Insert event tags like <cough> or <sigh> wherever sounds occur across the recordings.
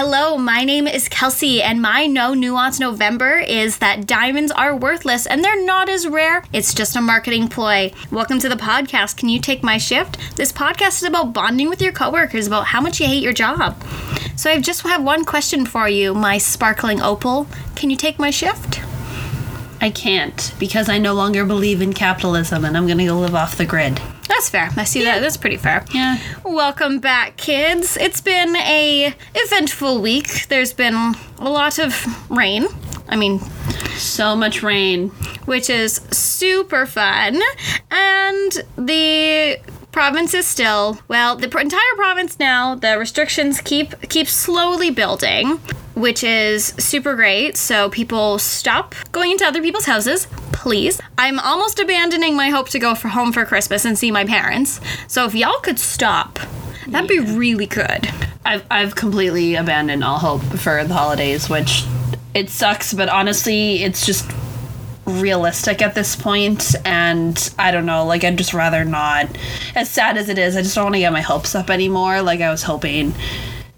Hello, my name is Kelsey, and my no nuance November is that diamonds are worthless and they're not as rare. It's just a marketing ploy. Welcome to the podcast. Can you take my shift? This podcast is about bonding with your coworkers about how much you hate your job. So I just have one question for you, my sparkling opal. Can you take my shift? I can't because I no longer believe in capitalism and I'm going to go live off the grid. That's fair. I see that. That's pretty fair. Yeah. Welcome back, kids. It's been a eventful week. There's been a lot of rain. I mean, So much rain. which is super fun. And the province is still well, the pr- entire province now. The restrictions keep keep slowly building, which is super great. So people stop going into other people's houses, please. I'm almost abandoning my hope to go for home for Christmas and see my parents. So if y'all could stop, that'd be really good. I've, I've completely abandoned all hope for the holidays, which it sucks, but honestly, it's just realistic at this point and i don't know like i'd just rather not as sad as it is i just don't want to get my hopes up anymore like i was hoping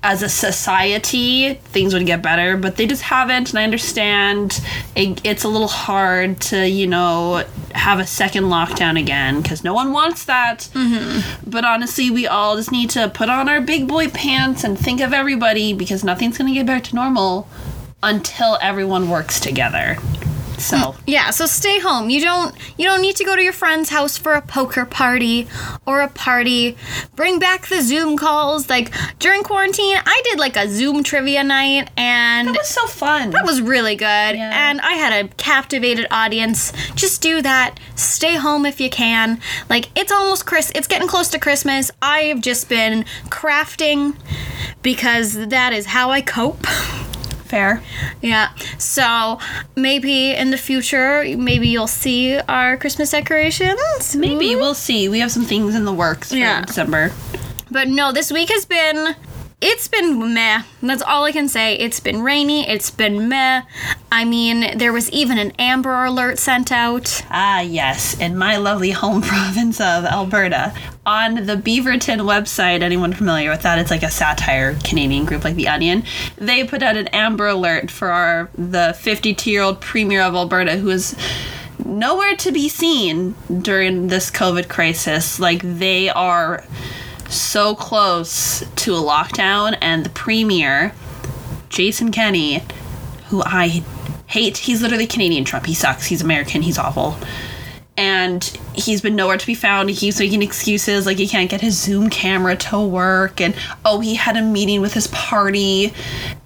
as a society things would get better but they just haven't and i understand it, it's a little hard to you know have a second lockdown again because no one wants that. Mm-hmm. But honestly we all just need to put on our big boy pants and think of everybody because nothing's going to get back to normal until everyone works together so <laughs> Yeah, so stay home. You don't you don't need to go to your friend's house for a poker party or a party. Bring back the Zoom calls. Like during quarantine, I did like a Zoom trivia night and it was so fun that was really good. Yeah. And I had a captivated audience. Just do that. Stay home if you can. Like it's almost Chris it's getting close to Christmas. I've just been crafting because that is how I cope. <laughs> fair Yeah. So maybe in the future, maybe you'll see our Christmas decorations. maybe mm-hmm. we'll see we have some things in the works for Yeah. december But no, this week has been. It's been meh. That's all I can say. It's been rainy. It's been meh. I mean, there was even an Amber Alert sent out. Ah, yes, in my lovely home <laughs> province of Alberta. On the Beaverton website, anyone familiar with that? It's like a satire Canadian group like The Onion. They put out an Amber Alert for our the 52 year old Premier of Alberta who is nowhere to be seen during this COVID crisis. Like, they are so close to a lockdown, and the Premier, Jason Kenney, who I hate. He's literally Canadian Trump. He sucks. He's American. He's awful. And he's been nowhere to be found. He keeps making excuses like he can't get his Zoom camera to work. And oh, he had a meeting with his party.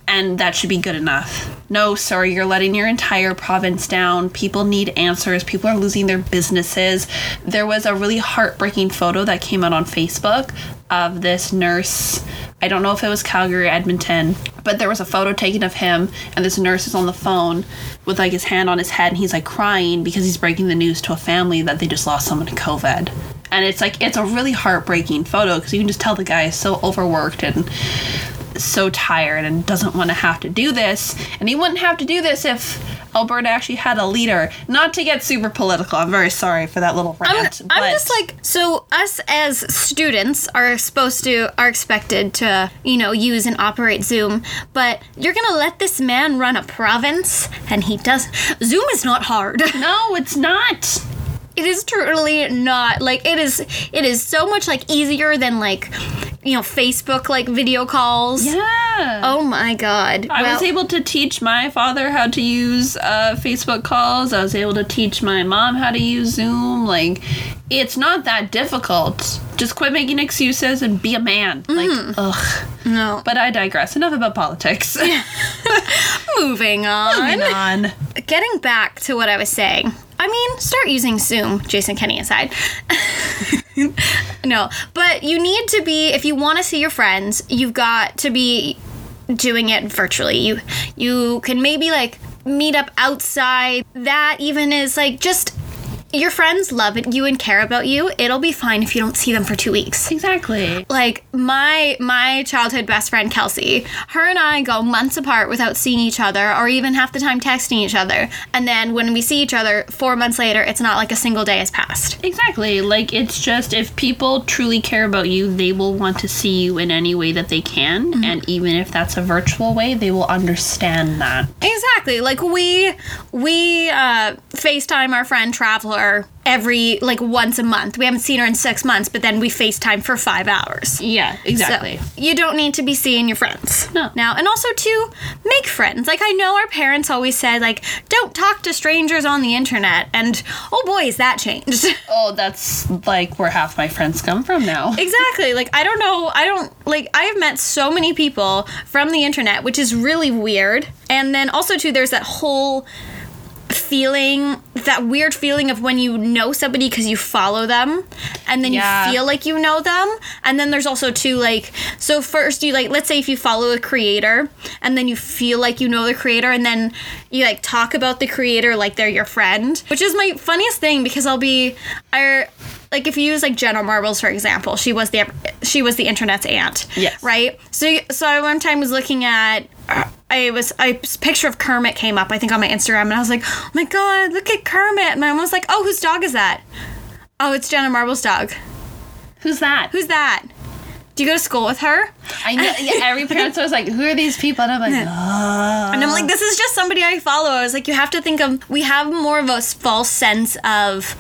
And that should be good enough. No, sir, you're letting your entire province down. People need answers. People are losing their businesses. There was a really heartbreaking photo that came out on Facebook of this nurse. I don't know if it was Calgary Edmonton, but there was a photo taken of him, and this nurse is on the phone with like his hand on his head, and he's like crying because he's breaking the news to a family that they just lost someone to COVID. And it's like, it's a really heartbreaking photo because you can just tell the guy is so overworked and so tired and doesn't want to have to do this. And he wouldn't have to do this if Alberta actually had a leader. Not to get super political, I'm very sorry for that little I'm, rant. I'm just like so us as students are supposed to are expected to you know use and operate zoom but you're gonna let this man run a province and he does zoom is not hard <laughs> no, it's not. It is truly not like it is. It is so much like easier than like you know Facebook like video calls. Yeah. Oh my god. I was able to teach my father how to use uh, Facebook calls. I was able to teach my mom how to use Zoom. Like, it's not that difficult. Just quit making excuses and be a man. Like, ugh. no. But I digress. Enough about politics. <laughs> <laughs> Moving on. Moving on. Getting back to what I was saying. I mean, start using Zoom, Jason Kenney aside. <laughs> no, but you need to be if you want to see your friends, you've got to be doing it virtually. You you can maybe like meet up outside. That even is like just your friends love you and care about you, it'll be fine if you don't see them for two weeks. Exactly. Like my my childhood best friend Kelsey, her and I go months apart without seeing each other or even half the time texting each other. And then when we see each other four months later, it's not like a single day has passed. Exactly. Like it's just if people truly care about you, they will want to see you in any way that they can, and even if that's a virtual way, they will understand that. Exactly. Like we we uh FaceTime our friend Traveler every like once a month. We haven't seen her in six months, but then we FaceTime for five hours. Yeah, exactly. So you don't need to be seeing your friends. No. Now, and also to make friends. Like I know our parents always said, like, don't talk to strangers on the internet. And oh boy, has that changed. <laughs> oh, that's like where half my friends come from now. <laughs> exactly. Like I don't know. I don't like. I have met so many people from the internet, which is really weird. And then also too, there's that whole feeling that weird feeling of when you know somebody because you follow them and then Yeah. you feel like you know them and then there's also too like so first you like let's say if you follow a creator and then you feel like you know the creator and then you like talk about the creator like they're your friend which is my funniest thing because i'll be i like if you use like Jenna Marbles for example, she was the she was the internet's aunt. Yes. Right. So so I one time was looking at. I was a picture of Kermit came up I think on my Instagram and I was like, oh my god, look at Kermit. And my mom was like, oh, whose dog is that? Oh, it's Jenna Marbles' dog. Who's that? Who's that? Do you go to school with her? I know. Yeah, <laughs> every parent's always like, "Who are these people?" And I'm like, "Ah." And I'm like, this is just somebody I follow. I was like, you have to think of, we have more of a false sense of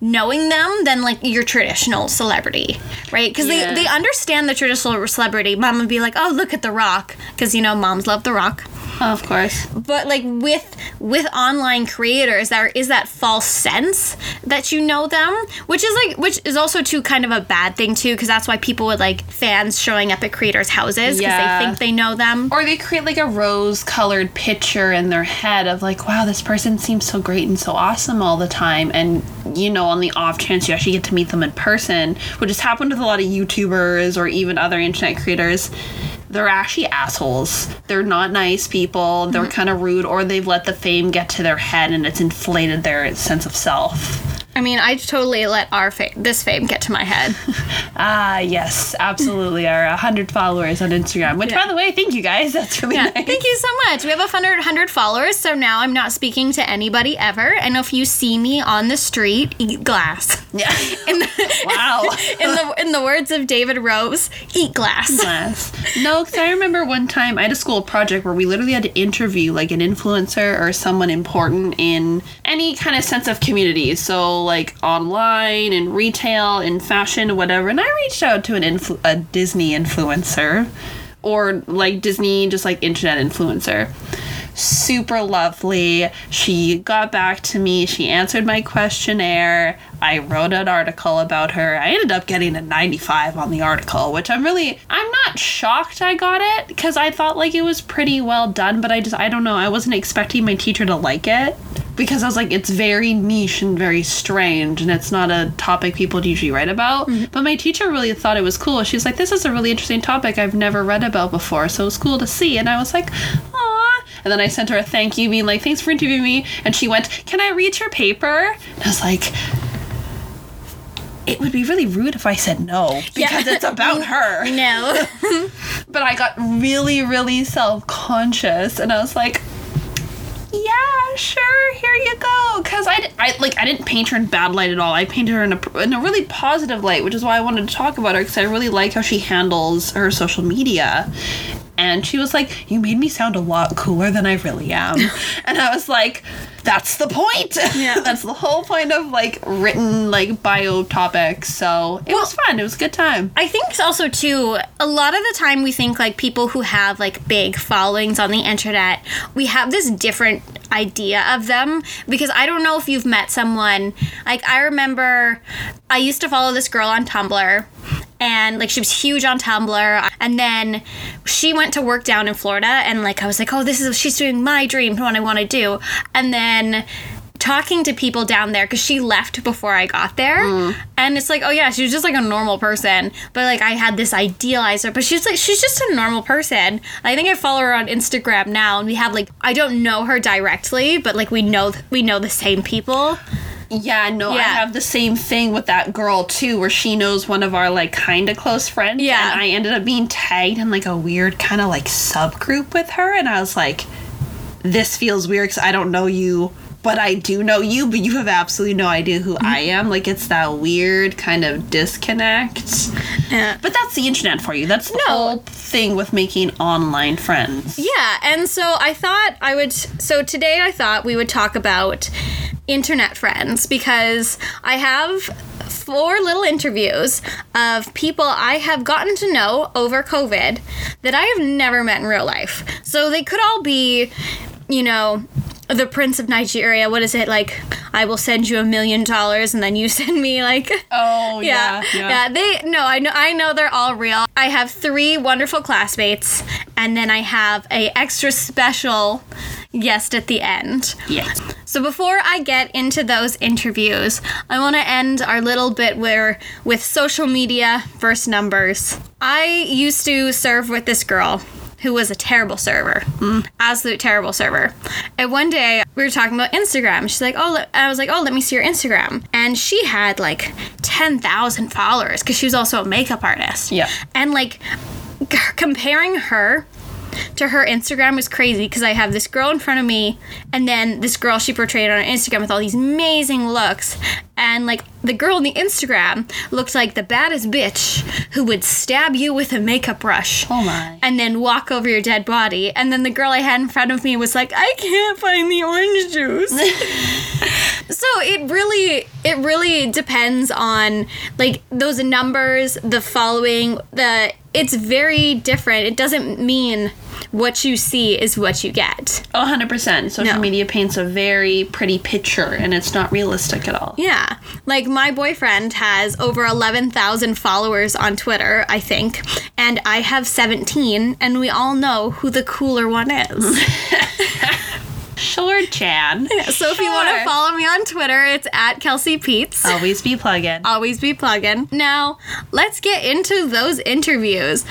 knowing them than like your traditional celebrity, right? Because Yeah. they, they understand the traditional celebrity. Mom would be like, oh, look at The Rock. Because, you know, moms love The Rock. Oh, of course. But like with with online creators, there is that false sense that you know them, which is like which is also too kind of a bad thing too, because that's why people would like fans showing up at creators' houses because Yeah. they think they know them. Or they create like a rose-colored picture in their head of like, "Wow, this person seems so great and so awesome all the time," and you know, on the off chance you actually get to meet them in person, which has happened with a lot of YouTubers or even other internet creators. They're actually assholes. They're not nice people. They're mm-hmm. kind of rude, or they've let the fame get to their head and it's inflated their sense of self. I mean, I totally let our fa- this fame get to my head. <laughs> Ah, yes, absolutely. Our 100 followers on Instagram, which, by the way, thank you guys. <laughs> That's really Yeah, nice. thank you so much. We have a hundred hundred followers, so now I'm not speaking to anybody ever. And if you see me on the street, eat glass. Yeah. <laughs> In the, Wow. in the in the words of David Rose, eat glass. Class. No, because I remember one time I had a school project where we literally had to interview like an influencer or someone important in any kind of sense of community. So, like online, and retail, and fashion, whatever. And I reached out to an influ- a Disney influencer or like Disney, just like internet influencer. Super lovely. She got back to me. She answered my questionnaire. I wrote an article about her. I ended up getting a 95 on the article, which I'm really I'm not shocked I got it because I thought like it was pretty well done, but I just I don't know. I wasn't expecting my teacher to like it because I was like it's very niche and very strange and it's not a topic people usually write about. Mm-hmm. But my teacher really thought it was cool. She's like this is a really interesting topic I've never read about before, so it's cool to see. And I was like, "Aw." And then I sent her a thank you, being like, thanks for interviewing me. And she went, Can I read your paper? And I was like, It would be really rude if I said no because it's about <laughs> her. No. <laughs> <laughs> But I got really, really self conscious. And I was like, yeah, sure, here you go. Because I, I, like, I didn't paint her in bad light at all. I painted her in a, in a really positive light, which is why I wanted to talk about her because I really like how she handles her social media. And she was like, You made me sound a lot cooler than I really am. <laughs> and I was like, That's the point. Yeah. <laughs> That's the whole point of like written like bio topics. So it was fun. It was a good time. I think also too, a lot of the time we think like people who have like big followings on the internet, we have this different idea of them because I don't know if you've met someone like I remember I used to follow this girl on Tumblr and like she was huge on Tumblr and then she went to work down in Florida and like I was like oh this is she's doing my dream what I want to do and then talking to people down there because she left before I got there. Mm. And it's like, oh yeah, she was just like a normal person. But like I had this idealized her, but she's like she's just a normal person. I think I follow her on Instagram now and we have like I don't know her directly, but like we know we know the same people. Yeah, no, I have the same thing with that girl too, where she knows one of our like kind of close friends. Yeah. and I ended up being tagged in like a weird kind of like subgroup with her, and I was like, "This feels weird because I don't know you." But I do know you, but you have absolutely no idea who mm-hmm. I am. Like it's that weird kind of disconnect. But that's the internet for you. That's the No. whole thing with making online friends. Yeah, and so I thought I would. So today I thought we would talk about internet friends because I have four little interviews of people I have gotten to know over COVID that I have never met in real life. So they could all be, you know, the Prince of Nigeria. What is it like? I will send you a million dollars and then you <laughs> send me like Oh <laughs> yeah, yeah, They no, I know, I know they're all real. I have three wonderful classmates, and then I have a extra special guest at the end. Yes. So before I get into those interviews, I want to end our little bit where with social media versus numbers. I used to serve with this girl who was a terrible server, mm. absolute terrible server. And one day we were talking about Instagram. She's like, "Oh," I was like, "Oh, let me see your Instagram." And she had like ten thousand followers because she was also a makeup artist. Yeah. and like c- comparing her to her Instagram was crazy because I have this girl in front of me, and then this girl she portrayed on her Instagram with all these amazing looks. And like the girl in the Instagram looked like the baddest bitch who would stab you with a makeup brush. Oh my. And then walk over your dead body. And then the girl I had in front of me was like, I can't find the orange juice. <laughs> so it really it really depends on like those numbers the following the it's very different it doesn't mean what you see is what you get Oh, 100%. Social No. media paints a very pretty picture and it's not realistic at all. yeah like my boyfriend has over 11,000 followers on Twitter I think and I have 17 and we all know who the cooler one is <laughs> Sure, Chan. so if you want to follow me on Twitter it's at Kelsey Peets Always be plugging. always be plugging. Now, let's get into those interviews.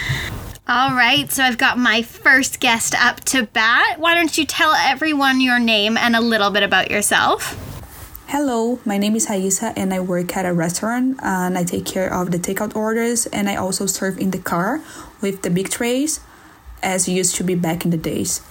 All right, so I've got my first guest up to bat. Why don't you tell everyone your name and a little bit about yourself? Hello, my name is Haisa and I work at a restaurant and I take care of the takeout orders and I also serve in the car with the big trays as used to be back in the days.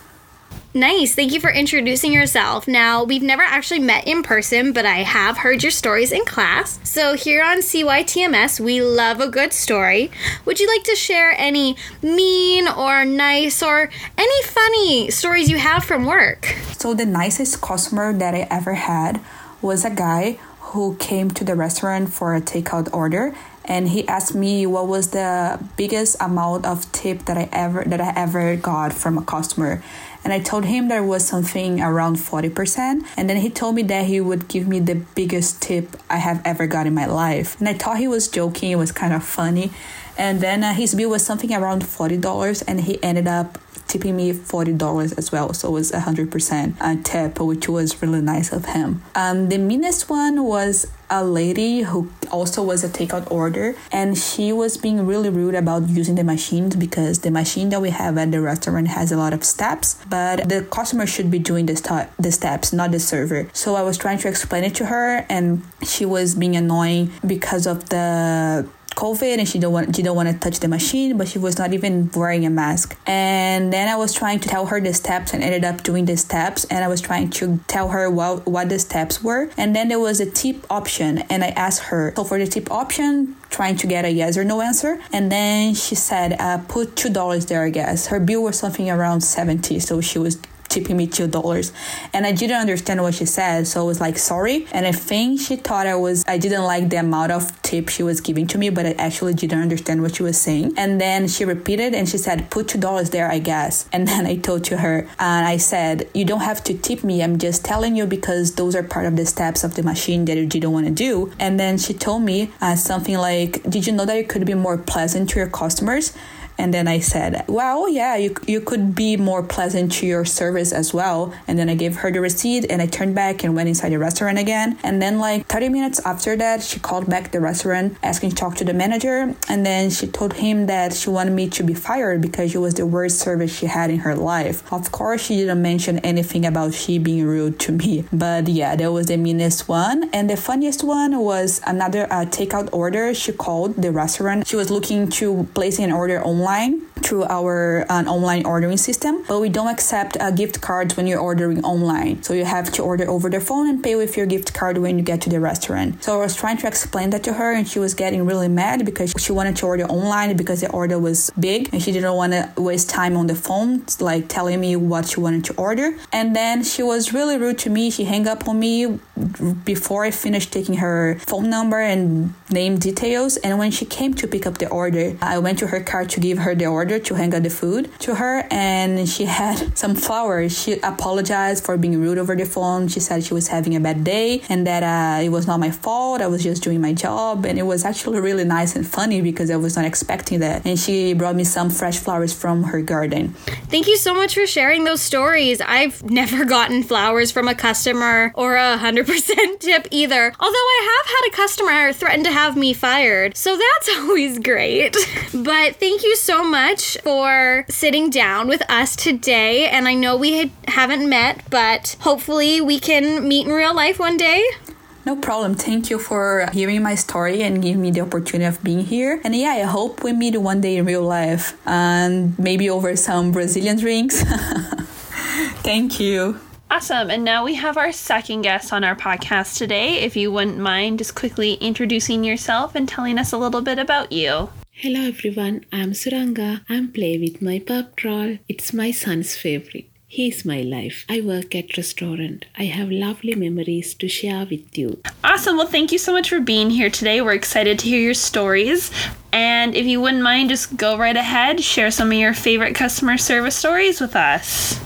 Nice. Thank you for introducing yourself. Now, we've never actually met in person, but I have heard your stories in class. So, here on CYTMS, we love a good story. Would you like to share any mean or nice or any funny stories you have from work? So the nicest customer that I ever had was a guy who came to the restaurant for a takeout order and he asked me what was the biggest amount of tip that I ever that I ever got from a customer. And I told him there was something around 40%. And then he told me that he would give me the biggest tip I have ever got in my life. And I thought he was joking, it was kind of funny. And then uh, his bill was something around $40 and he ended up tipping me $40 as well. So it was 100% a tip, which was really nice of him. Um, the meanest one was a lady who also was a takeout order and she was being really rude about using the machines because the machine that we have at the restaurant has a lot of steps but the customer should be doing the, st- the steps not the server so i was trying to explain it to her and she was being annoying because of the COVID and she don't want she don't want to touch the machine, but she was not even wearing a mask. And then I was trying to tell her the steps and ended up doing the steps and I was trying to tell her what what the steps were. And then there was a tip option and I asked her so for the tip option trying to get a yes or no answer and then she said uh, put two dollars there I guess her bill was something around 70 so she was tipping me two dollars. And i didn't understand what she said so i was like sorry. And i think she thought i was i didn't like the amount of tip she was giving to me but i actually didn't understand what she was saying. And then she repeated and she said put two dollars there i guess. <laughs> And then i told to her and i said you don't have to tip me. I'm just telling you because those are part of the steps of the machine that you didn't want to do. And then she told me uh, something like did you know that it could be more pleasant to your customers And then I said, well, yeah, you, you could be more pleasant to your service as well. And then I gave her the receipt and I turned back and went inside the restaurant again. And then like 30 minutes after that, she called back the restaurant asking to talk to the manager. And then she told him that she wanted me to be fired because it was the worst service she had in her life. Of course, she didn't mention anything about she being rude to me. But yeah, that was the meanest one. And the funniest one was another uh, takeout order. She called the restaurant. She was looking to place an order online online through our online ordering system, but we don't accept uh, gift cards when you're ordering online. So you have to order over the phone and pay with your gift card when you get to the restaurant. So I was trying to explain that to her, and she was getting really mad because she wanted to order online because the order was big and she didn't want to waste time on the phone, like telling me what she wanted to order. And then she was really rude to me. She hung up on me before I finished taking her phone number and name details. And when she came to pick up the order, I went to her car to give her the order to hang out the food to her, and she had some flowers. She apologized for being rude over the phone. She said she was having a bad day and that uh, it was not my fault. I was just doing my job, and it was actually really nice and funny because I was not expecting that. And she brought me some fresh flowers from her garden. Thank you so much for sharing those stories. I've never gotten flowers from a customer or a 100% <laughs> tip either. Although I have had a customer threaten to have me fired. So that's <laughs> always great. But thank you so much for sitting down with us today. And I know we had, haven't met, but hopefully we can meet in real life one day. No problem. Thank you for hearing my story and giving me the opportunity of being here. And yeah, I hope we meet one day in real life and maybe over some Brazilian drinks. <laughs> Thank you. Awesome. And now we have our second guest on our podcast today. If you wouldn't mind just quickly introducing yourself and telling us a little bit about you. Hello everyone, I'm Suranga. I'm play with my pup troll. It's my son's favorite. He's my life. I work at restaurant. I have lovely memories to share with you. Awesome. Well, thank you so much for being here today. We're excited to hear your stories. And if you wouldn't mind, just go right ahead, share some of your favorite customer service stories with us.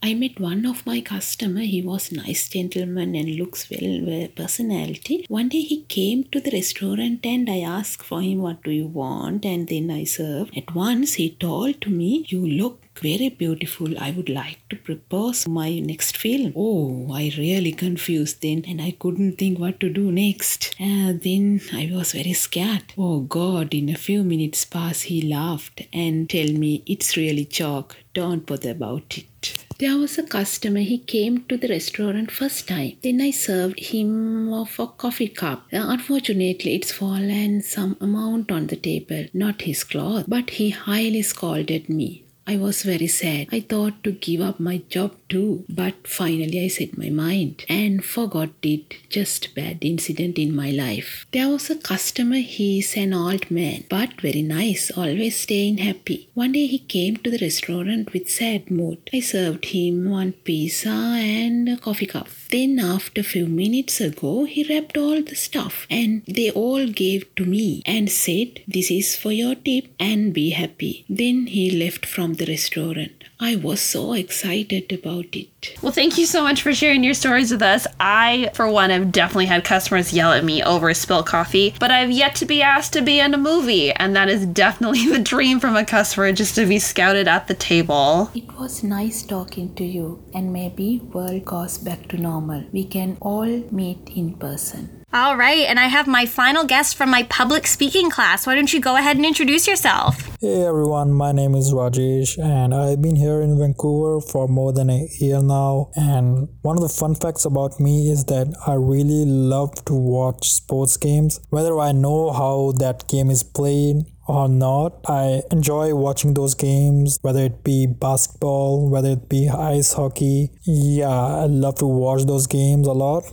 I met one of my customer. He was nice gentleman and looks well, well personality. One day he came to the restaurant and I asked for him what do you want and then I served. At once he told to me, you look very beautiful. I would like to propose my next film. Oh, I really confused then and I couldn't think what to do next. Uh, then I was very scared. Oh God, in a few minutes past he laughed and tell me it's really chalk. Don't bother about it. There was a customer, he came to the restaurant first time. Then I served him of a coffee cup. Uh, unfortunately, it's fallen some amount on the table, not his cloth, but he highly scolded me. I was very sad. I thought to give up my job too, but finally I set my mind and forgot it. Just bad incident in my life. There was a customer, he's an old man, but very nice, always staying happy. One day he came to the restaurant with sad mood. I served him one pizza and a coffee cup. Then after few minutes ago, he wrapped all the stuff and they all gave to me and said, this is for your tip and be happy. Then he left from the restaurant. I was so excited about it. Well, thank you so much for sharing your stories with us. I, for one, have definitely had customers yell at me over spilled coffee, but I've yet to be asked to be in a movie, and that is definitely <laughs> the dream from a customer just to be scouted at the table. It was nice talking to you and maybe world goes back to normal. We can all meet in person. All right, and I have my final guest from my public speaking class. Why don't you go ahead and introduce yourself? Hey everyone, my name is Rajesh, and I've been here in Vancouver for more than a year now. And one of the fun facts about me is that I really love to watch sports games, whether I know how that game is played or not. I enjoy watching those games, whether it be basketball, whether it be ice hockey. Yeah, I love to watch those games a lot.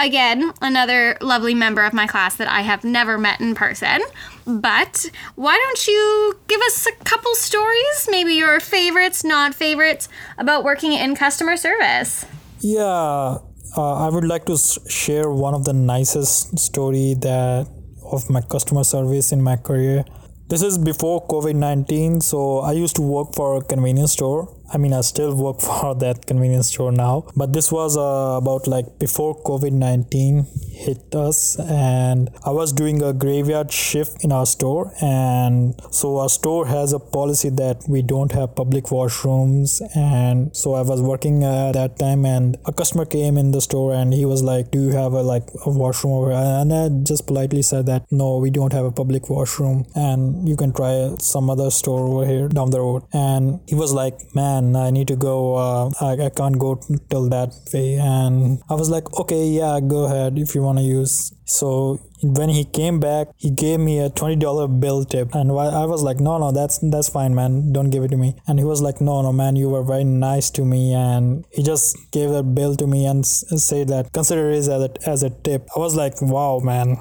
Again, another lovely member of my class that I have never met in person. But why don't you give us a couple stories, maybe your favorites, not favorites, about working in customer service? Yeah, uh, I would like to share one of the nicest story that of my customer service in my career. This is before COVID 19, so I used to work for a convenience store I mean, I still work <laughs> for that convenience store now, but this was uh, about like before COVID 19 hit us, and I was doing a graveyard shift in our store. And so, our store has a policy that we don't have public washrooms. And so, I was working at that time, and a customer came in the store and he was like, Do you have a like a washroom over? here?" And I just politely said that no, we don't have a public washroom, and you can try some other store over here down the road. And he was like, Man, I need to go. Uh, I, I can't go till that way. And I was like, Okay, yeah, go ahead if you want to use. So when he came back, he gave me a twenty dollar bill tip, and I I was like, no, no, that's that's fine, man. Don't give it to me. And he was like, no, no, man, you were very nice to me, and he just gave that bill to me and said that consider it as a as a tip. I was like, wow, man,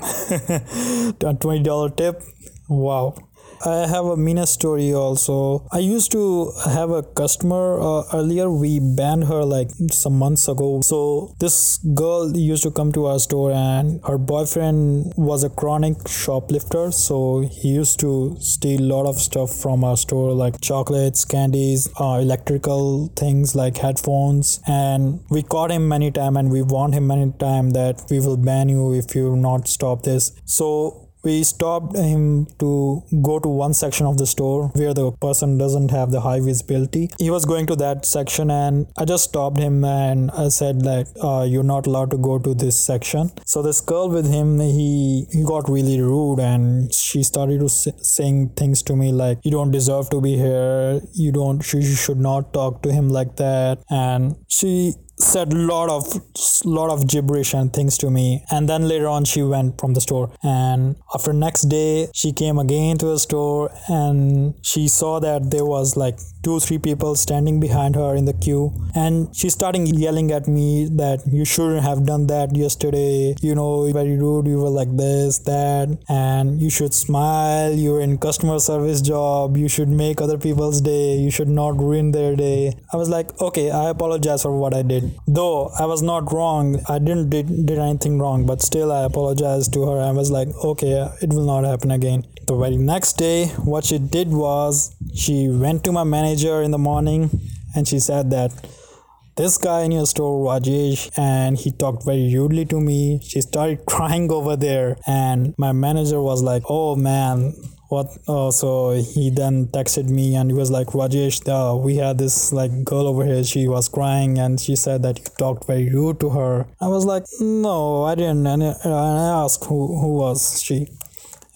<laughs> twenty dollar tip, wow. I have a Mina story also. I used to have a customer uh, earlier. We banned her like some months ago. So this girl used to come to our store, and her boyfriend was a chronic shoplifter. So he used to steal a lot of stuff from our store, like chocolates, candies, uh, electrical things like headphones. And we caught him many time, and we warned him many time that we will ban you if you not stop this. So we stopped him to go to one section of the store where the person doesn't have the high visibility. He was going to that section and i just stopped him and i said like uh, you're not allowed to go to this section. So this girl with him he he got really rude and she started to s- saying things to me like you don't deserve to be here. You don't you should not talk to him like that. And she said lot of lot of gibberish and things to me. And then later on she went from the store. And after next day she came again to the store and she saw that there was like two three people standing behind her in the queue. And she started yelling at me that you shouldn't have done that yesterday. You know very rude. You were like this that. And you should smile. You're in customer service job. You should make other people's day. You should not ruin their day. I was like okay i apologize for what i did though i was not wrong i didn't did, did anything wrong but still i apologized to her. I was like okay it will not happen again. The very next day what she did was she went to my manager in the morning and she said that this guy in your store Rajesh and he talked very rudely to me. She started <laughs> crying over there and my manager was like oh man what oh so he then texted me and he was like rajesh uh, we had this like girl over here. She was crying and she said that you talked very rude to her. I was like no i didn't and i asked who who was she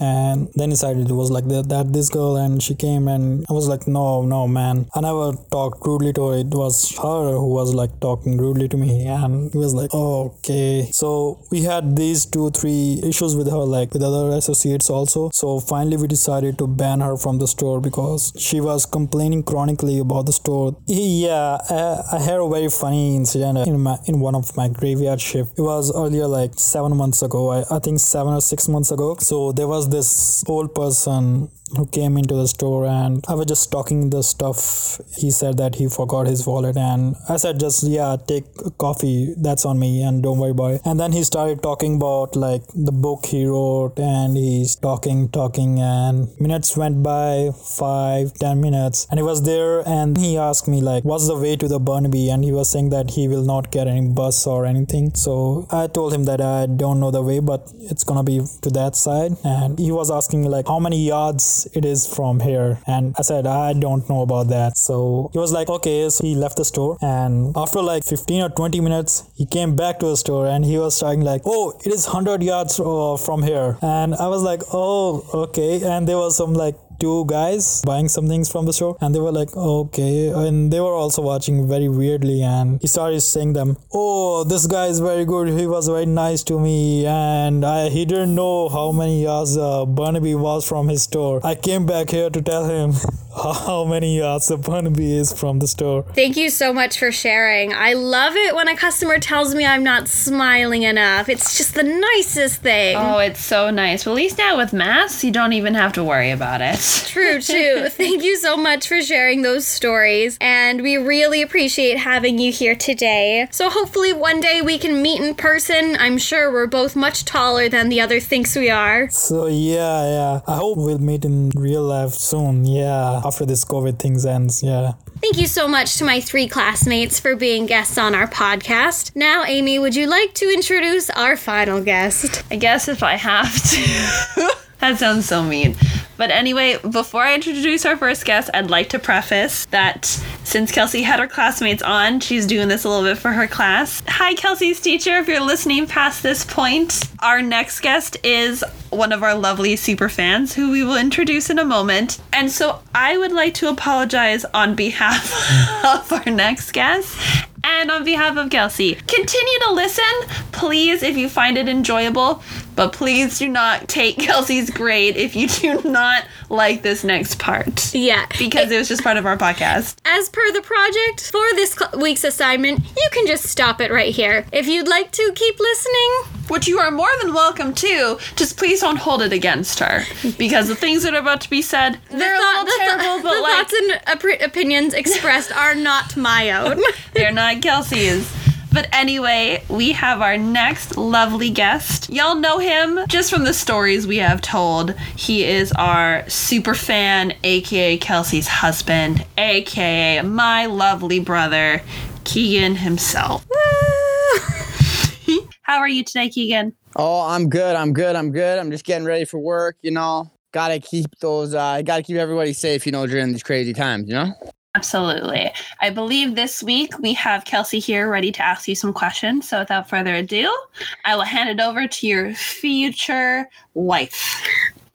and then decided it was like that, that this girl and she came and i was like no no man. I never talked rudely to her. It was her who was like talking rudely to me and he was like oh, okay. So we had these two three issues with her like with other associates also. So finally we decided to ban her from the store because she was complaining chronically about the store. Yeah i, I had a very funny incident in my in one of my graveyard shift. It was earlier like seven months ago. I, I think seven or six months ago. So there was this old person who came into the store and I was just talking the stuff. He said that he forgot his wallet and I said just yeah take coffee that's on me and don't worry about it. And then he started talking about like the book he wrote and he's talking talking and minutes went by five ten minutes and he was there and he asked me like what's the way to the Burnaby and he was saying that he will not get any bus or anything. So I told him that I don't know the way but it's gonna be to that side and he was asking me like how many yards it is from here. And i said i don't know about that. So he was like okay. So he left the store. And after like 15 or 20 minutes he came back to the store and he was starting like oh it is 100 yards uh, from here. And i was like oh okay. And there was some like two guys buying some things from the store and they were like okay. And they were also watching very weirdly and he started saying them oh this guy is very good. He was very nice to me and I, he didn't know how many yards uh, Burnaby was from his store. I came back here to tell him <laughs> how many yards the Burnaby is from the store Thank you so much for sharing. I love it when a customer tells me I'm not smiling enough. It's just the nicest thing. Oh, it's so nice. Well, at least now with masks, you don't even have to worry about it. True, true. <laughs> Thank you so much for sharing those stories. And we really appreciate having you here today. So hopefully one day we can meet in person. I'm sure we're both much taller than the other thinks we are. so yeah yeah I hope we'll meet in real life soon yeah after this COVID things ends. Yeah. Thank you so much to my three classmates for being guests on our podcast. Now, Amy, would you like to introduce our final guest? I guess if I have to. <laughs> that sounds so mean. But anyway, before I introduce our first guest, I'd like to preface that since Kelsey had her classmates on, she's doing this a little bit for her class. Hi, Kelsey's teacher, if you're listening past this point. Our next guest is one of our lovely super fans who we will introduce in a moment. And so I would like to apologize on behalf <laughs> of our next guest and on behalf of Kelsey. Continue to listen, please, if you find it enjoyable. But please do not take <laughs> Kelsey's grade if you do not like this next part. Yeah. Because it was just part of our podcast. As per the project, for this cl- week's assignment, you can just stop it right here. If you'd like to keep listening, Which you are more than welcome to. Just please don't hold it against her. Because the things that are about to be said, they're a thought- little the, terrible, the but like thoughts and opi- opinions expressed are not my own. <laughs> they're not Kelsey's. But anyway, we have our next lovely guest. Y'all know him just from the stories we have told. He is our super fan, aka Kelsey's husband, aka my lovely brother, Keegan himself. <laughs> How are you today, Keegan? Oh, I'm good. I'm good. I'm good. I'm just getting ready for work, you know. Gotta keep those uh gotta keep everybody safe, you know, during these crazy times, you know? Absolutely. I believe this week we have Kelsey here ready to ask you some questions. So without further ado, I will hand it over to your future wife.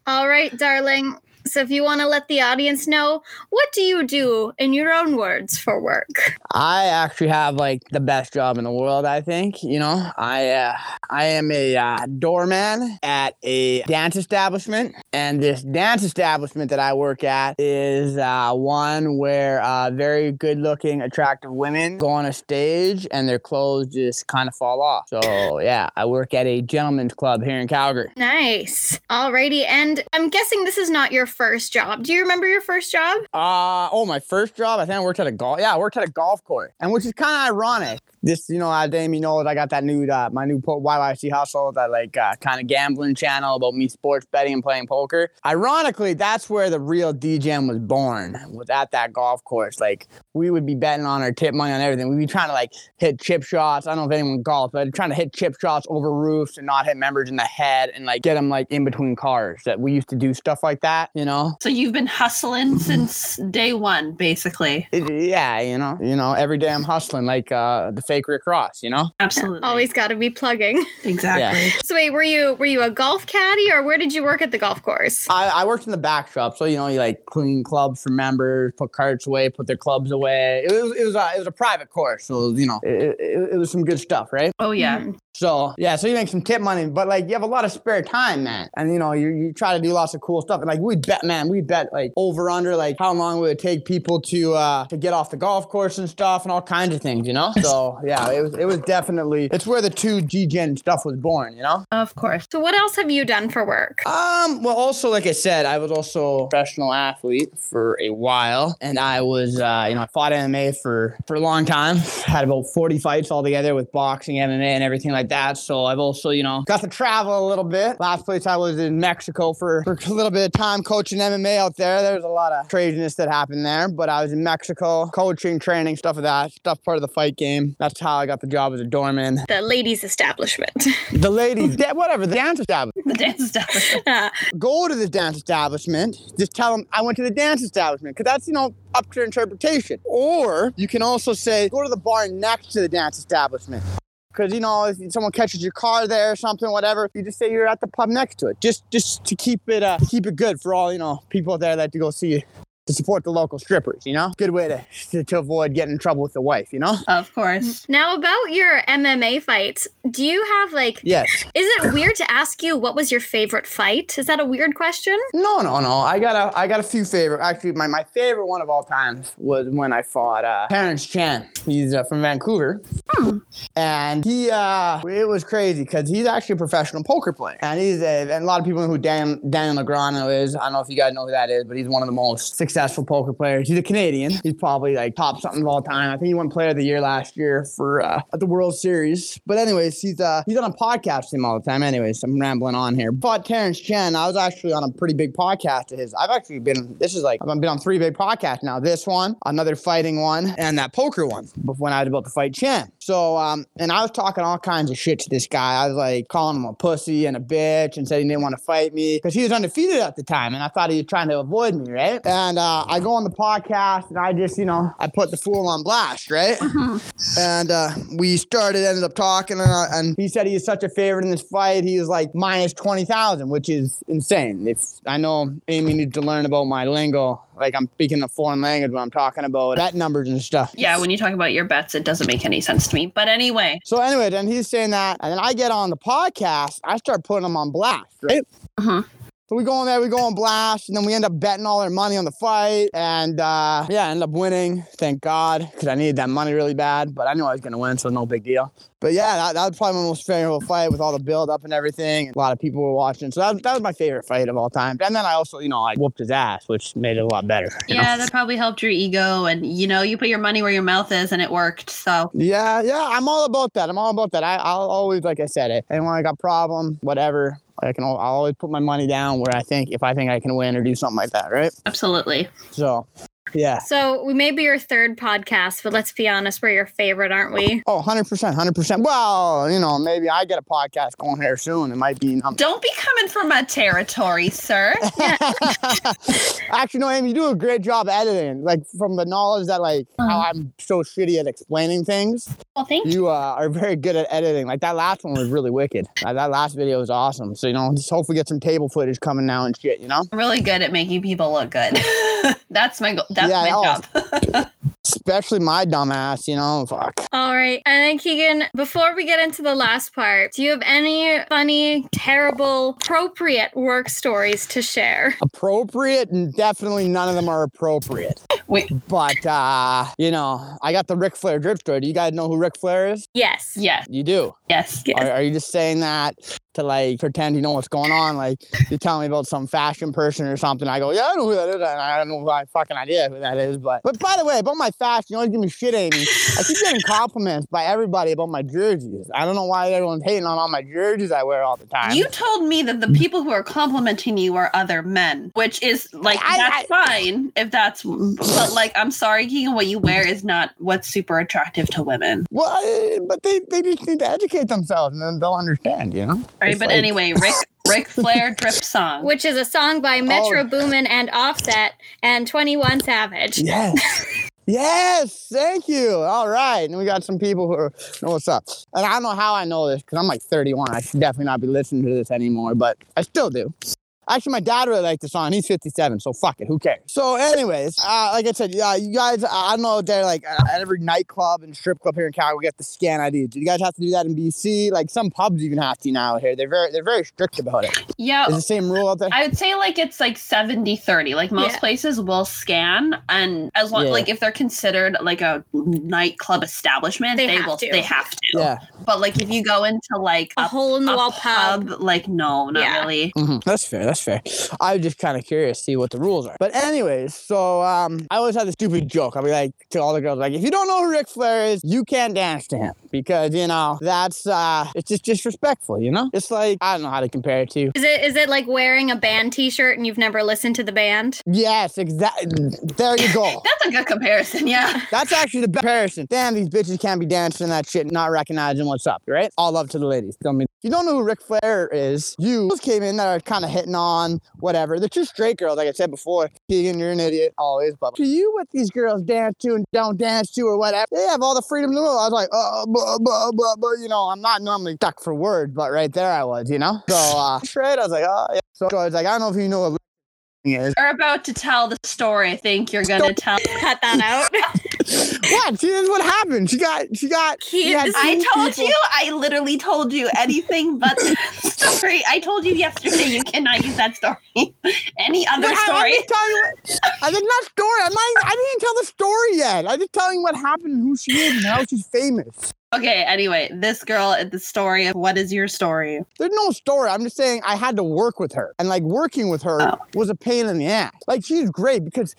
All right, darling. So if you want to let the audience know, what do you do in your own words for work? I actually have like the best job in the world, I think. You know, I uh, I am a uh, doorman at a dance establishment, and this dance establishment that I work at is uh, one where uh, very good-looking, attractive women go on a stage and their clothes just kind of fall off. So yeah, I work at a gentleman's club here in Calgary. Nice. Alrighty, and I'm guessing this is not your first job. Do you remember your first job? Uh oh, my first job. I think I worked at a golf. Yeah, I worked at a golf course, and which is kind of ironic. This, you know, as Amy knows, I got that new, uh, my new po- YYC hustle, that like uh, kind of gambling channel about me sports betting and playing poker. Ironically, that's where the real DJM was born. Was at that golf course. Like we would be betting on our tip money on everything. We'd be trying to like hit chip shots. I don't know if anyone golfs, but trying to hit chip shots over roofs and not hit members in the head and like get them like in between cars. That we used to do stuff like that, you know. So you've been hustling since day one, basically. It- yeah, you know, you know, every day I'm hustling like uh, the fake Rick Ross, you know. Absolutely. Always got to be plugging. <laughs> Exactly. So wait, were you were you a golf caddy or where did you work at the golf course? I, I worked in the back shop, so you know, you like clean clubs for members, put carts away, put their clubs away. It was it was a, it was a private course, so you know, it, it, it was some good stuff, right? Oh yeah. Mhm. So yeah, so you make some tip money, but like you have a lot of spare time, man, and you know, you, you try to do lots of cool stuff. And like we bet, man, we bet like over under like how long would it take people to uh to get off the golf course and stuff and all kinds of things, you know. So yeah, it was it was definitely it's where the two G Gen stuff was born, you know. Of course. So what else have you done for work? Um, well, also, like I said, I was also a professional athlete for a while, and I was, uh, you know, I fought MMA for for a long time. Had about forty fights altogether with boxing, MMA, and everything like that. So I've also, you know, got to travel a little bit. Last place I was in Mexico for, for a little bit of time coaching MMA out there. There's a lot of craziness that happened there, but I was in Mexico coaching, training, stuff of that stuff, part of the fight game. That's how I got the job as a doorman. The ladies' establishment. <laughs> The ladies, yeah, whatever, the dance establishment The dance establishment. <laughs> Go to the dance establishment, just tell them I went to the dance establishment because that's, you know, up to interpretation. Or you can also say, go to the bar next to the dance establishment. Because, you know, if someone catches your car there or something, whatever, you just say you're at the pub next to it. Just just to keep it uh, keep it good for all, you know, people there that to go see you. To support the local strippers, you know? Good way to, to, <laughs> to avoid getting in trouble with the wife, you know? Of course. now about your MMA fights, do you have like Yes. is it weird to ask you what was your favorite fight? Is that a weird question? No, no, no. I got a, I got a few favorite. Actually, my, my favorite one of all times was when I fought uh, Terrence Chan. He's uh, from Vancouver, and he, uh, it was crazy because he's actually a professional poker player, and he's a, and a lot of people know who Dan, Daniel Negreanu is. I don't know if you guys know who that is, but he's one of the most successful successful poker player. He's a Canadian. He's probably like top something of all time. I think he won Player of the Year last year for uh, at the World Series. But anyways, he's uh he's on a podcast him all the time. Anyways, I'm rambling on here. But Terrence Chan, I was actually on a pretty big podcast of his. I've actually been. This is like I've been on three big podcasts now. This one, another fighting one, and that poker one. When I was about to fight Chan. So um, and I was talking all kinds of shit to this guy. I was like calling him a pussy and a bitch, and said he didn't want to fight me because he was undefeated at the time, and I thought he was trying to avoid me, right? And I go on the podcast, and I just, you know, I put the fool on blast, right? And uh, we started, ended up talking, and, uh, and he said he is such a favorite in this fight. He was like minus twenty thousand, which is insane. If I know Amy needs to learn about my lingo, like I'm speaking a foreign language when I'm talking about bet numbers and stuff. Yeah, when you talk about your bets, it doesn't make any sense to me. But anyway, So anyway, then he's saying that, and then I get on the podcast. I start putting him on blast, right? Mhm. So we go in there, we go on blast, and then we end up betting all our money on the fight, and uh, yeah, I end up winning. Thank God, because I needed that money really bad. But I knew I was gonna win, so no big deal. But yeah, that, that was probably my most favorite fight with all the build up and everything. A lot of people were watching, so that, was- that was my favorite fight of all time. And then I also, you know, I whooped his ass, which made it a lot better. you know? yeah, that probably helped your ego, and you know, you put your money where your mouth is, and it worked. So Yeah, yeah, I'm all about that. I'm all about that. I, I'll always, like I said, it. And when I got problem, whatever, I can. I'll always put my money down where I think if I think I can win or do something like that, right? absolutely. So, yeah. So we may be your third podcast, but let's be honest, we're your favorite, aren't we? Oh, 100%, 100%. Well, you know, maybe I get a podcast going here soon. It might be. Um, Don't be coming for my territory, sir. <laughs> <laughs> Actually, no, Amy, you do a great job editing. Like, from the knowledge that, like, how I'm so shitty at explaining things, Well, thank you. you uh, are very good at editing. Like, that last one was really wicked. Uh, that last video was awesome. So, you know, just hopefully get some table footage coming now and shit, you know? I'm really good at making people look good. <laughs> <laughs> that's my goal. That's Yeah, my oh. job. <laughs> Especially my dumbass, you know? Fuck. All right. And then, Keegan, before we get into the last part, do you have any funny, terrible, appropriate work stories to share? Appropriate, and definitely none of them are appropriate. Wait, But, uh, you know, I got the Ric Flair drip story. Do you guys know who Ric Flair is? Yes. yes, You do. yes. Are, are you just saying that to like pretend you know what's going on? Like you tell me about some fashion person or something. I go, yeah, I know who that is. And I don't know my fucking idea who that is. But but by the way, about my fashion, you always give me shit, Amy. I keep getting compliments by everybody about my jerseys. I don't know why everyone's hating on all my jerseys I wear all the time. You told me that the people who are complimenting you are other men, which is like I- that's fine if that's. But like, I'm sorry, Keegan. What you wear is not what's super attractive to women. well, I- but they, they just need to educate themselves and then they'll understand, you know? All right, It's but like- anyway, <laughs> Rick Ric Flair drip song. Which is a song by oh. Metro Oh. Boomin and Offset and 21 Savage. Yes. Yes, thank you. All right. And we got some people who are, know what's up. And I don't know how I know this because I'm like 31. I should definitely not be listening to this anymore, but I still do. Actually, my dad really liked the song. He's 57, so fuck it. Who cares? So, anyways, uh, like I said, yeah, you guys, I don't know, they're like uh, at every nightclub and strip club here in Calgary, we get the scan ID. Do you guys have to do that in BC? Like some pubs even have to now here. They're very, they're very strict about it. yeah, Is the same rule out there? I would say like it's like 70 30. Like most Yeah. places will scan and as long Yeah. like if they're considered like a nightclub establishment, They they, will to. they have to. yeah, But like if you go into like A hole in the wall pub. like no, not Yeah. really. Mhm. That's fair. That's fair. I was just kind of curious to see what the rules are. But anyways, so um, I always had this stupid joke. I'll be like to all the girls, like, if you don't know who Ric Flair is, you can't dance to him because you know that's uh, it's just disrespectful. You know, it's like I don't know how to compare it to. Is it is it like wearing a band t-shirt and you've never listened to the band? Yes, exactly. There you go. <laughs> That's a good comparison, yeah. That's actually the best comparison. Damn, these bitches can't be dancing that shit, and not recognizing what's up, right? All love to the ladies. Tell me, if you don't know who Ric Flair is, you came in that are kind of hitting on whatever. They're two straight girls, like I said before. Keegan, you're an idiot, always. But to you, what these girls dance to and don't dance to or whatever, they have all the freedom in the world. I was like, uh, blah, blah, blah, blah. you know, I'm not normally stuck for words, but right there I was, you know? So, <laughs> uh, straight, I was like, oh, yeah. So I was like, I don't know if you know what is. You're about to tell the story I think you're gonna tell. Cut that out. <laughs> <laughs> What? See, this is what happened. She got, she got, she I told people- you, I literally told you anything but the story. I told you yesterday you cannot use that story. <laughs> Any other But I- I'm story? just telling you what, I did not story. I'm not, I didn't even tell the story yet. I'm just telling you what happened who she is and how she's famous. Okay, anyway, this girl, at the story of what is your story? There's no story. I'm just saying I had to work with her. And like working with her Oh. was a pain in the ass. Like she's great because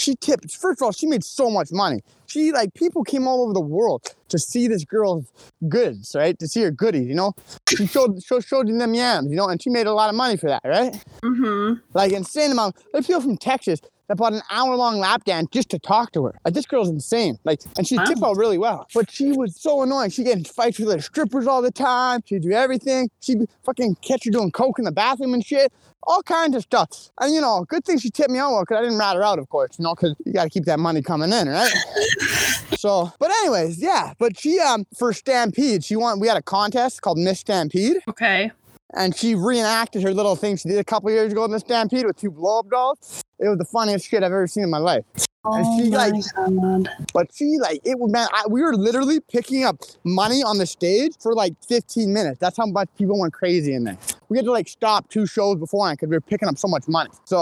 she tipped. First of all, she made so much money. She like people came all over the world to see this girl's goods, right? To see her goodies, you know. She showed showed, showed them yams, you know, and she made a lot of money for that, right? Mm-hmm. Like insane amount. There's people from Texas that bought an hour long lap dance just to talk to her. Like this girl's insane. Like, and she Wow. tipped out really well. But she was so annoying. She getting fights with the strippers all the time. She'd do everything. She'd fucking catch her doing coke in the bathroom and shit. All kinds of stuff. And you know, good thing she tipped me out well because I didn't rat her out, of course. You know, because you got to keep that money coming in, right? <laughs> so, but anyways, yeah. But she um for Stampede, she won. We had a contest called Miss Stampede Okay. And she reenacted her little thing she did a couple years ago in the Stampede with two blow up dolls. It was the funniest shit I've ever seen in my life. And Oh she my like, God. but she like it was man. I, we were literally picking up money on the stage for like 15 minutes. That's how much people went crazy in there. We had to like stop two shows beforehand because we were picking up so much money. So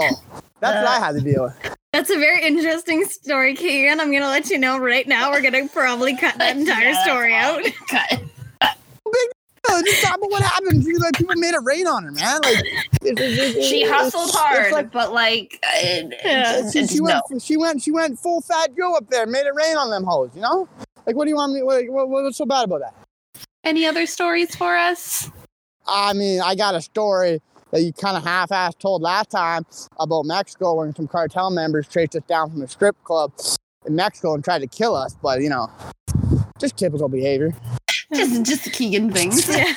that's what I had to deal with. That's a very interesting story, Keegan. I'm gonna let you know right now. We're gonna probably cut that <laughs> entire Yeah, story out. awesome. Cut. <laughs> No, just talk about what happened. She, like people made it rain on her, man. Like <laughs> it- it- She hustled hard, like- but like, uh, it, Yeah. it's, she, it's she no. went. She went. She went full fat Joe up there. Made it rain on them hoes. You know. Like, what do you want me? What, what, what's so bad about that? Any other stories for us? I mean, I got a story that you kind of half-ass told last time about Mexico when some cartel members chased us down from a strip club in Mexico and tried to kill us. But you know, just typical behavior. Just, just the Keegan things. <laughs> Yeah.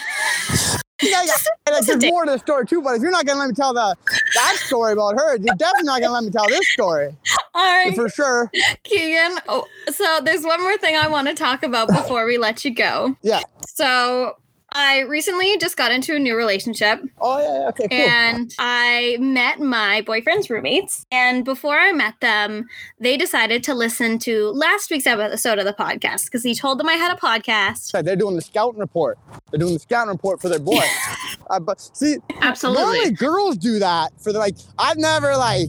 Yeah, yeah. <laughs> And, like, a there's more to the story too. But if you're not gonna let me tell the that story about her, you're definitely not gonna let me tell this story All right, for sure. Keegan. Oh, so there's one more thing I want to talk about <laughs> before we let you go. Yeah. So I recently just got into a new relationship. Oh yeah. yeah, Okay. Cool. And I met my boyfriend's roommates. And before I met them, they decided to listen to last week's episode of the podcast because he told them I had a podcast. They're doing the scouting report. They're doing the scouting report for their boy. <laughs> uh, but see, Absolutely. Normally girls do that for the like. I've never like.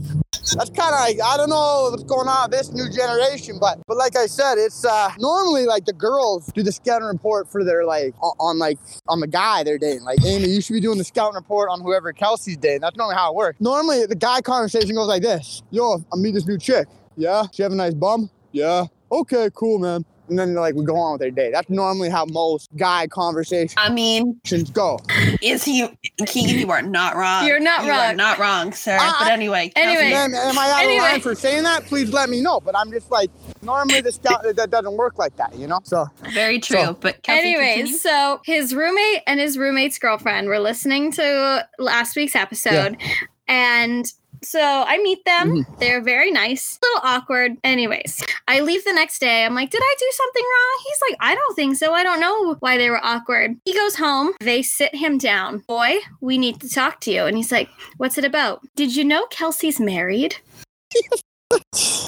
That's kind of like I don't know what's going on with this new generation, but but like I said, it's uh normally like the girls do the scouting report for their like on, on like on the guy they're dating. Like Amy, you should be doing the scouting report on whoever Kelsey's dating. That's normally how it works. Normally the guy conversation goes like this: Yo, I meet this new chick. Yeah, she have a nice bum. Yeah. Okay, cool, man. And then like we go on with their day. That's normally how most guy conversations I mean, go. is he Keegan? You are not wrong. You're not you Are wrong. not wrong, sir. I- but anyway. Anyway. Am, am I out Anyway. of line for saying that? Please let me know. But I'm just like, normally this scout that doesn't work like that, you know. So very true. So- but Kelsey, Anyways, continue. so his roommate and his roommate's girlfriend were listening to last week's episode. And so I meet them. Mm-hmm. They're very nice, a little awkward. Anyways, I leave the next day. I'm like, did I do something wrong? He's like, I don't think so. I don't know why they were awkward. He goes home. They sit him down. Boy, we need to talk to you. And he's like, what's it about? Did you know Kelsey's married? <laughs>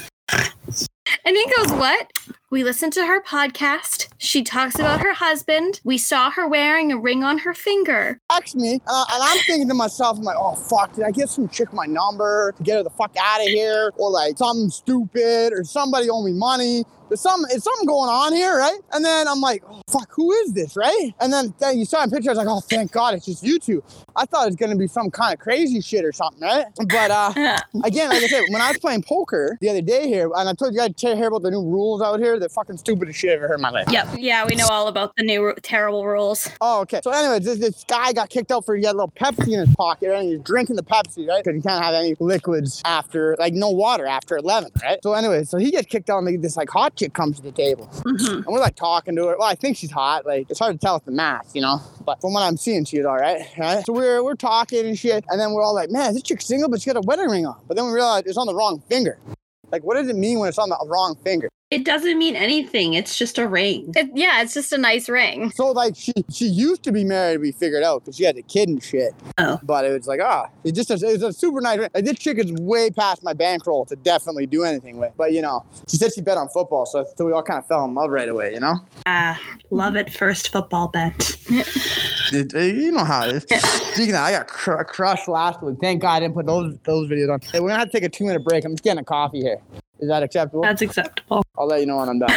And he goes, What? We listened to her podcast. She talks about her husband. We saw her wearing a ring on her finger. text me, uh, and I'm thinking to myself, I'm like, oh fuck, did I give some chick my number to get her the fuck out of here, or like something stupid, or somebody owe me money? There's some, is something going on here, right? And then I'm like, oh fuck, who is this, right? And then, then you saw a picture, I was like, oh thank God, it's just you two. I thought it was gonna be some kind of crazy shit or something, right? But uh, <laughs> again, like I said, when I was playing poker the other day here, and I told you I'd hear about the new rules out here, the fucking stupidest shit I've ever heard in my life. Yep. Yeah, we know all about the new terrible rules. Oh, okay. So, anyways, this, this guy got kicked out for he had a little Pepsi in his pocket, right? and he's drinking the Pepsi, right? Because you can't have any liquids after, like, no water after 11, right? So, anyways, so he gets kicked out, and this like hot chick comes to the table, Mhm. and we're like talking to her. Well, I think she's hot. Like, it's hard to tell with the mask, you know. But from what I'm seeing, she's all right, right? So we're we're talking and shit, and then we're all like, man, this chick's single, but she got a wedding ring on. But then we realized it's on the wrong finger. Like, what does it mean when it's on the wrong finger? It doesn't mean anything. It's just a ring. It, yeah, it's just a nice ring. So like she she used to be married, we figured out because she had a kid and shit. Oh. But it was like ah, it just it's a super nice. ring. Like this chick is way past my bankroll to definitely do anything with. But you know, she said she bet on football, so, so we all kind of fell in love right away. You know, Ah, love it. First football bet. It- uh, you know how it is. Speaking of, I got cr- crushed last week. Thank God I didn't put those those videos on. Hey, we're gonna have to take a two minute break. I'm just getting a coffee here. Is that acceptable? That's acceptable. I'll let you know when I'm done. <laughs>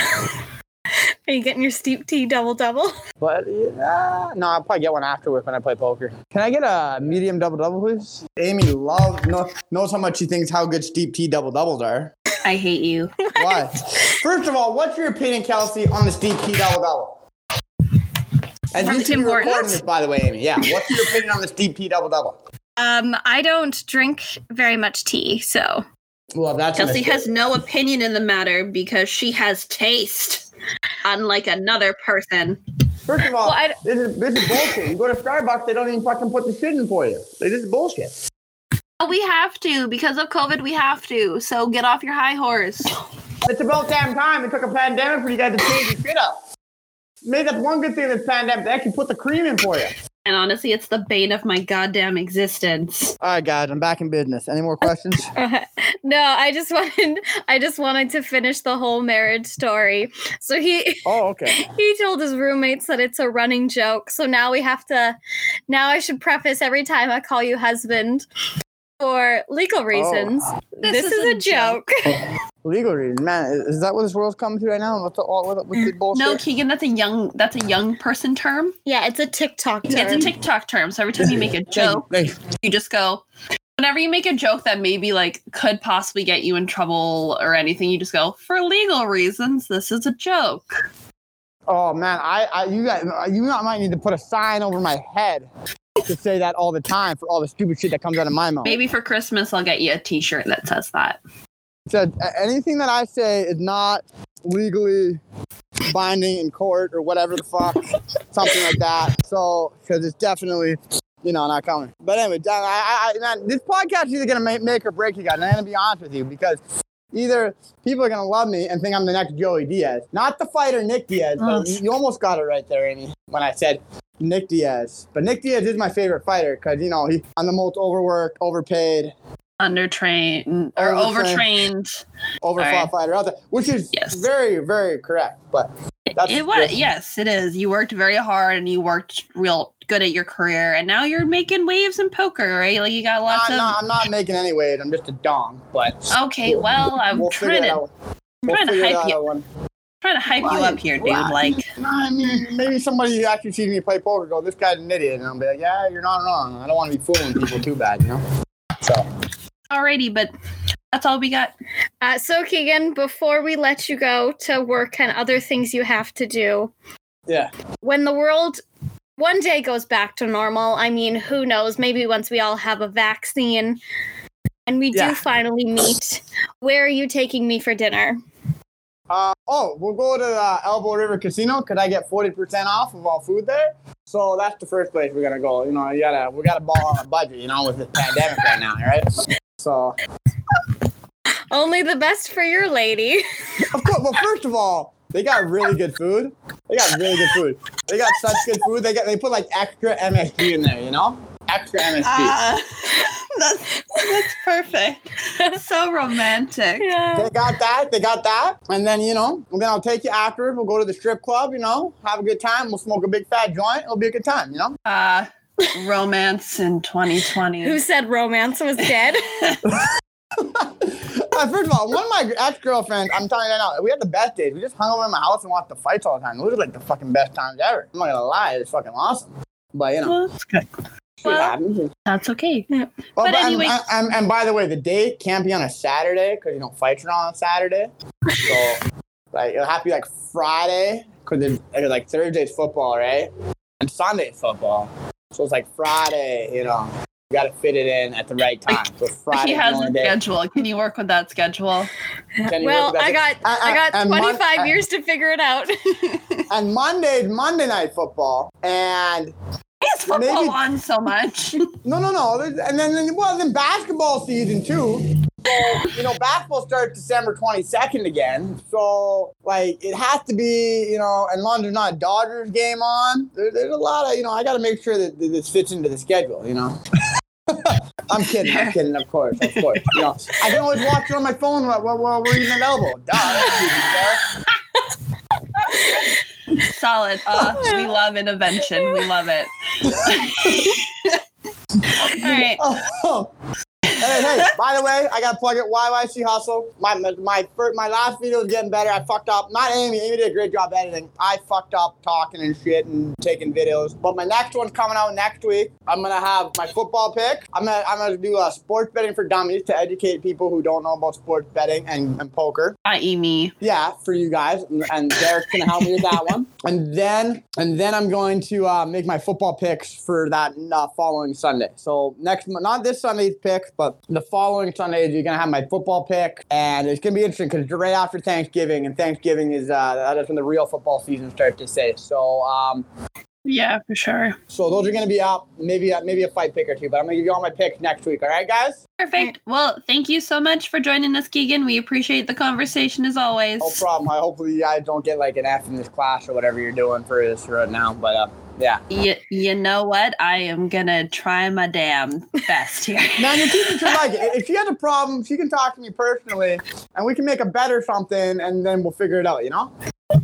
Are you getting your steep tea double double? But yeah, no, I'll probably get one afterward when I play poker. Can I get a medium double double, please? Amy loves know, knows how much she thinks how good steep tea double doubles are. I hate you. <laughs> Why? First of all, what's your opinion, Kelsey, on the steep tea double double? And From you should Tim be recording Hortons? this, by the way, Amy. Yeah. What's your opinion on the steep tea double double? Um, I don't drink very much tea, so Well, that's a Chelsea has no opinion in the matter because she has taste, unlike another person. First of all, Well, I- this is this is bullshit. You go to Starbucks, they don't even fucking put the shit in for you. This is bullshit. We have to because of COVID. We have to. So get off your high horse. It's about damn time. It took a pandemic for you guys to change your shit up. Maybe that's one good thing of this pandemic. They actually put the cream in for you. And honestly, it's the bane of my goddamn existence. <laughs> All right, guys, I'm back in business. Any more questions? <laughs> no, I just wanted I just wanted to finish the whole marriage story. So he <laughs> oh, okay. he told his roommates that it's a running joke. So now we have to now I should preface every time I call you husband for legal oh, reasons. This, is, a joke. <laughs> Legal reasons, man. Is, is that what this world's coming to right now? With the, all, with, with the bullshit? No, Keegan, that's a young that's a young person term. yeah, it's a TikTok term. It's a TikTok term. So every time you make a <laughs> joke, Hey, you just go. Whenever you make a joke that maybe like could possibly get you in trouble or anything, you just go for legal reasons. This is a joke. Oh man, I, I you got you might need to put a sign over my head to say that all the time for all the stupid shit that comes out of my mouth. Maybe for Christmas, I'll get you a T-shirt that says that. said "A- anything that I say is not legally binding in court or whatever the fuck, something like that. So, because it's definitely, you know, not coming. But anyway, I, I, I, this podcast is either gonna make, make or break you guys. And I'm gonna be honest with you because either people are gonna love me and think I'm the next Joey Diaz, not the fighter Nick Diaz, you almost got it right there, Amy, when I said. Nick Diaz, but Nick Diaz is my favorite fighter because you know he I'm the most overworked, overpaid, Undertrained or Overtrained. overtrained. overfought fighter out there, which is Yes. very, very correct. But that's It was yes, it is. You worked very hard and you worked real good at your career, and now you're making waves in poker, right? Like you got lots I'm of. not, I'm not making any waves. I'm just a dong. But Okay, well, I'm we'll trying to. We'll trying to hype you-. Trying to hype you up here, dude. Why? Like I mean, maybe somebody actually sees me play poker go, "This guy's an idiot," and I'll be like, "Yeah, you're not wrong. I don't want to be fooling people too bad, you know." So alrighty, but that's all we got. Uh, so Keegan, before we let you go to work and other things you have to do, yeah, when the world one day goes back to normal, I mean, who knows? Maybe once we all have a vaccine and we Yeah. do finally meet, where are you taking me for dinner? Oh, we'll go to uh, Elbow River Casino. Could I get forty percent off of all food there? So that's the first place we're gonna go. You know, you gotta we gotta ball on a budget. You know, with this pandemic right now, right? So Only the best for your lady. <laughs> Of course. Well, first of all, they got really good food. They got really good food. They got such good food. They got they put like extra MSG in there. You know, extra MSG. Ah, <laughs> that's that's perfect. so romantic. yeah. they got that. They got that. And then you know, and then I'll take you after. We'll go to the strip club. You know, have a good time. We'll smoke a big fat joint. It'll be a good time. You know. Uh, romance in 2020. Who said romance was dead? <laughs> Uh, first of all, one of my ex girlfriends, I'm telling you right now, we had the best days. We just hung over in my house and watched the fights all the time. Those were like the fucking best times ever. I'm not gonna lie, it's fucking awesome. But you know, Well, that's good. shit Well, happens. That's okay. Well, But and- anyway- and, and, and by the way, the date can't be on a Saturday because you know fights are on Saturday. So <laughs> like it'll have to be like Friday because like Thursday's football, right? And Sunday's football. So it's like Friday, you know. You gotta fit it in at the right time. So Friday He has a day. schedule. Can you work with that schedule? Can you well, work with I got I got And Mon- 25 and- years to figure it out. <laughs> And Monday's Monday night football, and Is football Maybe- on so much? <laughs> no, no, no. And then, then well, then basketball season too. So you know, basketball starts December twenty second again. So like, it has to be you know, and long there's not a Dodgers game on, there, there's a lot of you know. I got to make sure that, that this fits into the schedule. You know. <laughs> I'm kidding. I'm kidding. Of course, of course. You know, I can always watch it on my phone while, while, while we're eating an elbow. Duh. <laughs> that's easy, sir. Solid. Uh, we <laughs> love intervention. We love it. <laughs> All right. Oh, hey, hey, by the way, I got to plug it. YYC Hustle. My, my, my, first, my last video is getting better. I fucked up. Not Amy. Amy did a great job editing. I fucked up talking and shit and taking videos. But my next one's coming out next week. I'm to have my football pick. I'm to I'm gonna do a sports betting for dummies to educate people who don't know about sports betting and, and poker. I.e. me. Yeah, for you guys. And Derek's to help me with that one. And then and then I'm going to uh, make my football picks for that uh, following Sunday. So next, not this Sunday's pick, but the following Sunday, you're gonna have my football pick, and it's gonna be interesting because right after Thanksgiving, and Thanksgiving is uh, that's when the real football season starts to say. So, um, Yeah, for sure. so those are gonna be out Maybe uh, maybe a fight pick or two, but I'm gonna give you all my picks next week. All right, guys? Perfect. Well, thank you so much for joining us, Keegan. We appreciate the conversation as always. No problem. I hopefully I don't get like an F in this class or whatever you're doing for this right now. But uh, yeah. You, you know what? I am gonna try my damn best here. <laughs> Man, your teacher should like it. If she has a problem, she can talk to me personally, and we can make a better something, and then we'll figure it out. You know? All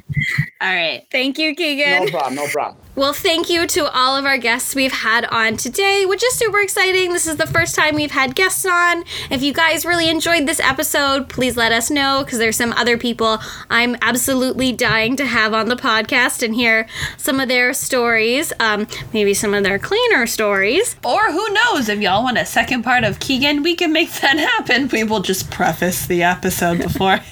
right. Thank you, Keegan. No problem. No problem. Well, thank you to all of our guests we've had on today, which is super exciting. This is the first time we've had guests on. If you guys really enjoyed this episode, please let us know because there's some other people I'm absolutely dying to have on the podcast and hear some of their stories, um, maybe some of their cleaner stories. Or who knows? If y'all want a second part of Keegan, we can make that happen. We will just preface the episode before. <laughs>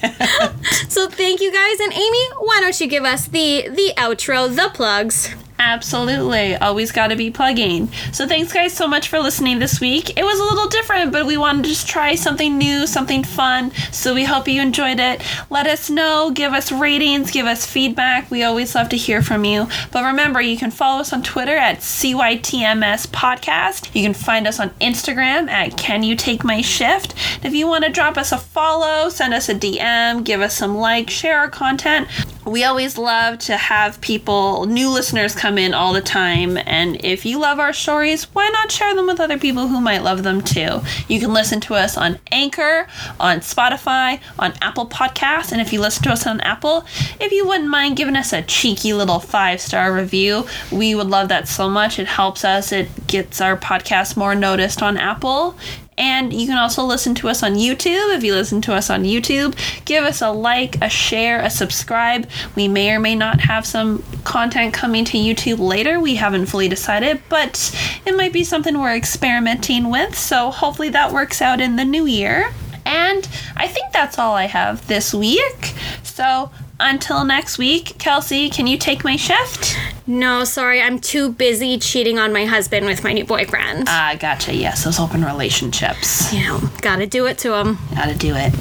So thank you guys, and Amy, why don't you give us the the outro, the plugs? Absolutely. Always got to be plugging. So, thanks, guys, so much for listening this week. It was a little different, but we wanted to just try something new, something fun. So, we hope you enjoyed it. Let us know, give us ratings, give us feedback. We always love to hear from you. But remember, you can follow us on Twitter at CYTMS Podcast. You can find us on Instagram at Can You Take My Shift. And if you want to drop us a follow, send us a DM, give us some like, share our content. We always love to have people, new listeners, come in all the time. And if you love our stories, why not share them with other people who might love them too? You can listen to us on Anchor, on Spotify, on Apple Podcasts. And if you listen to us on Apple, if you wouldn't mind giving us a cheeky little five star review, we would love that so much. It helps us, it gets our podcast more noticed on Apple. And you can also listen to us on YouTube. If you listen to us on YouTube, give us a like, a share, a subscribe. We may or may not have some content coming to YouTube later. We haven't fully decided, but it might be something we're experimenting with. So hopefully that works out in the new year. And I think that's all I have this week. So until next week, Kelsey, can you take my shift? No, sorry, I'm too busy cheating on my husband with my new boyfriend. Ah, gotcha. Yes, those open relationships. you know, gotta do it to him. Gotta do it.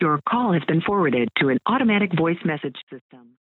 Your call has been forwarded to an automatic voice message system.